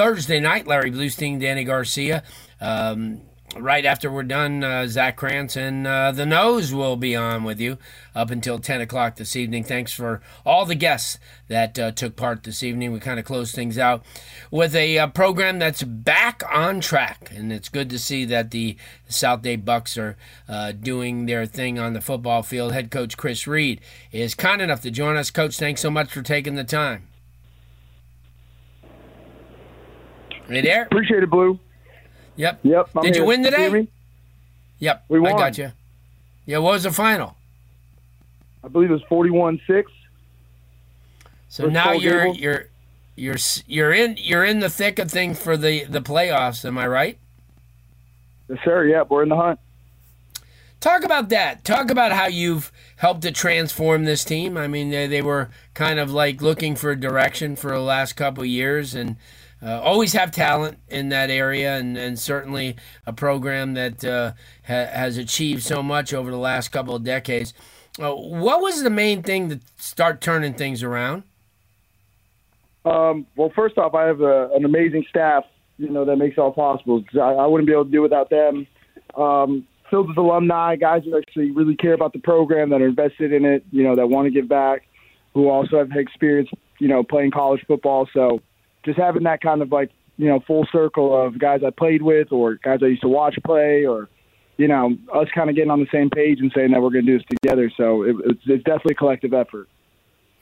Thursday night. Larry Blustein, Danny Garcia. Um, right after we're done, uh, Zach Krantz and uh, The Nose will be on with you up until 10 o'clock this evening. Thanks for all the guests that uh, took part this evening. We kind of close things out with a uh, program that's back on track, and it's good to see that the South Dade Bucks are uh, doing their thing on the football field. Head coach Chris Reid is kind enough to join us. Coach, thanks so much for taking the time. Hey there. Appreciate it, Blue. Yep. Yep. I'm Did you here. win You hear today? me? Yep. We won. I got you. Yeah. What was the final? I believe it was 41-6. So First now you're you're you're you're in you're in the thick of things for the the playoffs. Am I right? Yes, sir. Yep, we're in the hunt. Talk about that. Talk about how you've helped to transform this team. I mean, they, they were kind of like looking for direction for the last couple of years, and uh, always have talent in that area, and, and certainly a program that uh, ha- has achieved so much over the last couple of decades. Uh, what was the main thing to start turning things around? Um, well, first off, I have a, an amazing staff, you know, that makes it all possible. I, I wouldn't be able to do it without them. Um, filled with alumni, guys who actually really care about the program, that are invested in it, you know, that want to give back, who also have experience, you know, playing college football. So just having that kind of like, you know, full circle of guys I played with or guys I used to watch play or, you know, us kind of getting on the same page and saying that we're going to do this together. So it, it's, it's definitely a collective effort.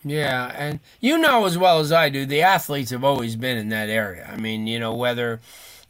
Yeah, and you know as well as I do, the athletes have always been in that area. I mean, you know, whether,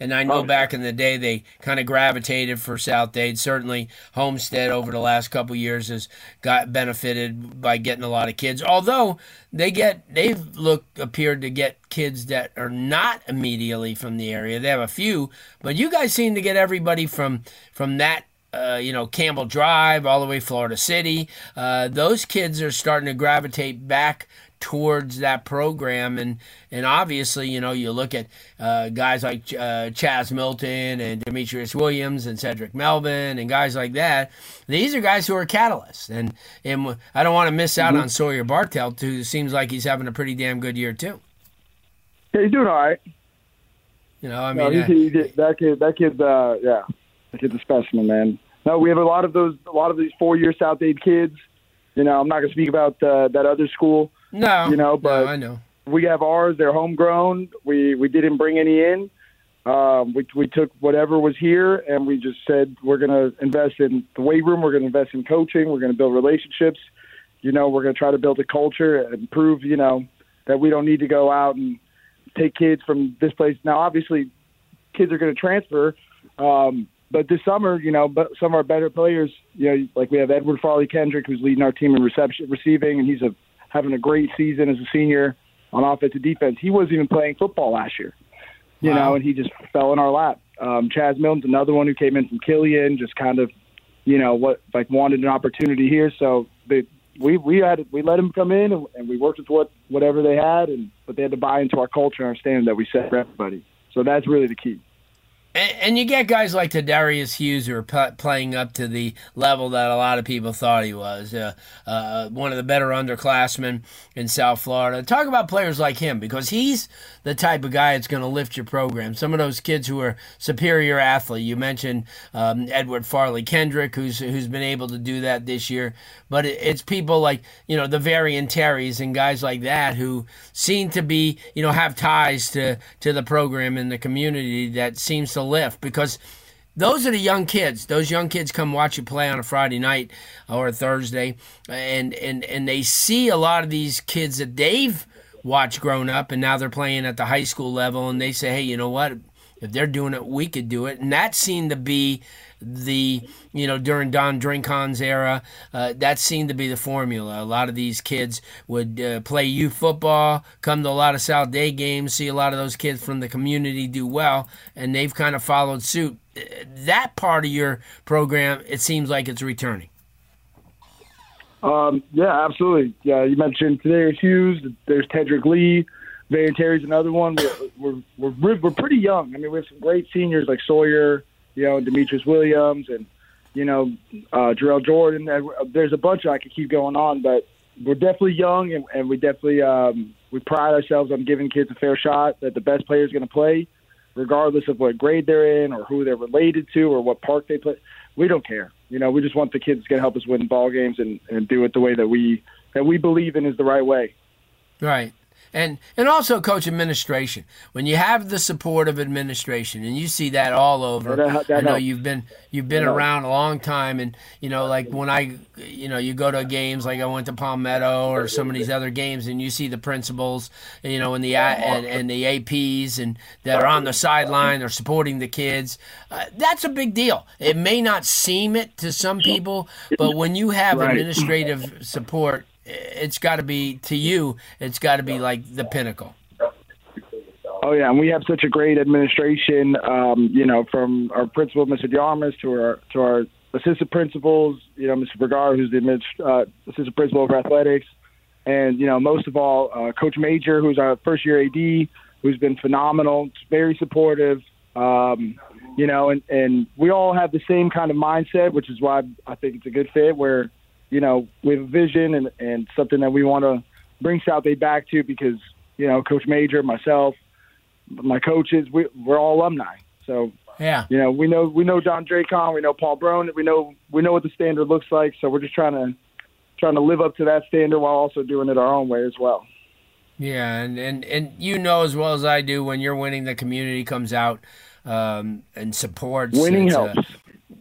and I know Oh, back in the day they kind of gravitated for South Dade. Certainly, Homestead over the last couple years has got benefited by getting a lot of kids. Although they get, they've looked appeared to get kids that are not immediately from the area. They have a few, but you guys seem to get everybody from from that uh, you know, Campbell Drive, all the way Florida City. Uh, those kids are starting to gravitate back towards that program, and and obviously, you know, you look at uh, guys like uh, Chaz Milton and Demetrius Williams and Cedric Melvin and guys like that. These are guys who are catalysts, and and I don't want to miss out on Sawyer Bartelt, who seems like he's having a pretty damn good year too. Yeah, he's doing all right. You know, I No, mean, he's, uh, he, he- that kid, that kid's, uh, yeah, that kid's a specimen, man. No, we have a lot of those, a lot of these four-year South Dade kids. You know, I'm not going to speak about uh, that other school. No, you know, but- no, I know. We have ours; they're homegrown. We we didn't bring any in. Um, we we took whatever was here, and we just said we're going to invest in the weight room. We're going to invest in coaching. We're going to build relationships. You know, we're going to try to build a culture and prove, you know, that we don't need to go out and take kids from this place. Now, obviously, kids are going to transfer. Um, but this summer, you know, but some of our better players, you know, like we have Edward Farley Kendrick, who's leading our team in reception, receiving, and he's a, having a great season as a senior on offensive defense. He wasn't even playing football last year, you Wow. know, and he just fell in our lap. Um, Chaz Milton's another one who came in from Killian, just kind of, you know, what like wanted an opportunity here. So they, we we had we let him come in and, and we worked with what whatever they had, and but they had to buy into our culture and our standard that we set for everybody. So that's really the key. And, and you get guys like Darius Hughes who are p- playing up to the level that a lot of people thought he was. Uh, uh, one of the better underclassmen in South Florida. Talk about players like him because he's the type of guy that's going to lift your program. Some of those kids who are superior athlete. You mentioned um, Edward Farley Kendrick, who's who's been able to do that this year. But it, it's people like you know the Varian Terrys and guys like that who seem to be you know have ties to to the program and the community that seems to lift because those are the young kids. Those young kids come watch you play on a Friday night or a Thursday, and and and they see a lot of these kids that they've watched growing up, and now they're playing at the high school level, and they say, hey, you know what? If they're doing it, we could do it, and that seemed to be the you know during Don Drinkon's era, uh, that seemed to be the formula. A lot of these kids would uh, play youth football, come to a lot of South Dade games, see a lot of those kids from the community do well, and they've kind of followed suit. That part of your program, it seems like it's returning. Um, yeah, absolutely. Yeah, you mentioned today Hughes. There's Tedrick Lee. Van Terry's another one. We're, we're, we're, we're pretty young. I mean, we have some great seniors like Sawyer, you know, Demetrius Williams and, you know, uh, Jarrell Jordan. There's a bunch I could keep going on, but we're definitely young and, and we definitely um, we pride ourselves on giving kids a fair shot that the best player is going to play, regardless of what grade they're in or who they're related to or what park they play. We don't care. You know, we just want the kids to help us win ball games and, and do it the way that we that we believe in is the right way. Right and and also coach administration. When you have the support of administration and you see that all over that, that i know helps. you've been you've been around a long time and you know like when i you know you go to games like i went to palmetto or some of these other games and you see the principals you know and the and, and the aps and that are on the sideline they're supporting the kids uh, that's a big deal. It may not seem it to some people but when you have administrative support it's got to be to you. It's got to be like the pinnacle. Oh yeah, and we have such a great administration. Um, you know, from our principal, Mr. Yarmus, to our to our assistant principals. You know, Mr. Bergar, who's the uh, assistant principal of athletics, and you know, most of all, uh, Coach Major, who's our first year AD, who's been phenomenal, very supportive. Um, you know, and and we all have the same kind of mindset, which is why I think it's a good fit. Where you know, we have a vision and, and something that we want to bring South Dade back to because, you know, Coach Major, myself, my coaches, we, we're all alumni. So, yeah, you know, we know we know Don Dracon, we know Paul Brown, we know we know what the standard looks like. So we're just trying to trying to live up to that standard while also doing it our own way as well. Yeah, and and and you know as well as I do when you're winning, the community comes out um, and supports. Winning helps.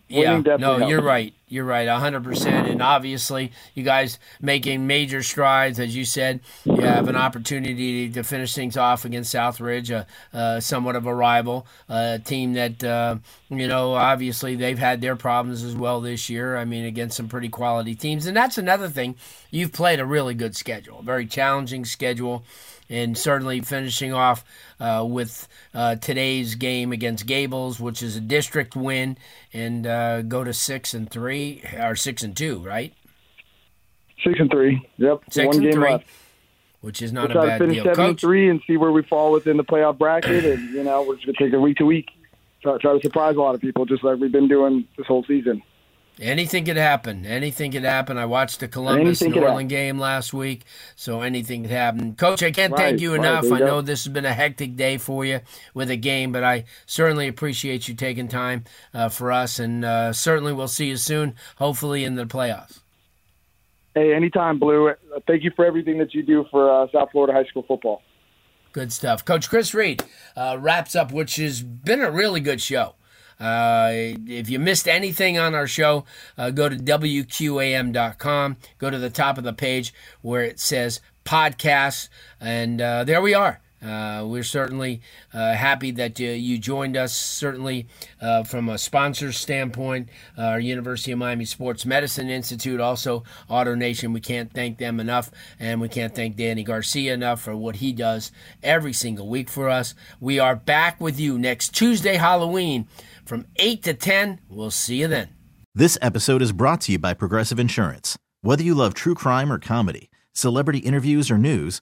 yeah, no, helps. you're right. You're right, 100%. And obviously, you guys making major strides. As you said, you have an opportunity to finish things off against Southridge, a, a somewhat of a rival, a team that, uh, you know, obviously they've had their problems as well this year. I mean, against some pretty quality teams. And that's another thing. You've played a really good schedule, a very challenging schedule and certainly finishing off uh, with uh, today's game against Gables, which is a district win, and uh, go to six and three or six and two, right? Six and three. Yep. Six One and game three, left. which is not we'll a bad to finish deal. seven Coach, and three and see where we fall within the playoff bracket, and you know we're just gonna take it week to week. Try, try to surprise a lot of people, just like we've been doing this whole season. Anything could happen. Anything could happen. I watched the Columbus Northern game last week, so anything could happen. Coach, I can't right, thank you right, enough. you I know this has been a hectic day for you with a game, but I certainly appreciate you taking time uh, for us, and uh, certainly we'll see you soon, hopefully in the playoffs. Hey, anytime, Blue. Thank you for everything that you do for uh, South Florida high school football. Good stuff. Coach Chris Reid uh, wraps up, which has been a really good show. Uh, if you missed anything on our show, uh, go to WQAM.com. Go to the top of the page where it says podcasts, and uh, there we are. Uh, we're certainly uh, happy that you, you joined us. Certainly, uh, from a sponsor standpoint, uh, our University of Miami Sports Medicine Institute, also AutoNation. We can't thank them enough, and we can't thank Danny Garcia enough for what he does every single week for us. We are back with you next Tuesday, Halloween, from 8 to 10. We'll see you then. This episode is brought to you by Progressive Insurance. Whether you love true crime or comedy, celebrity interviews or news,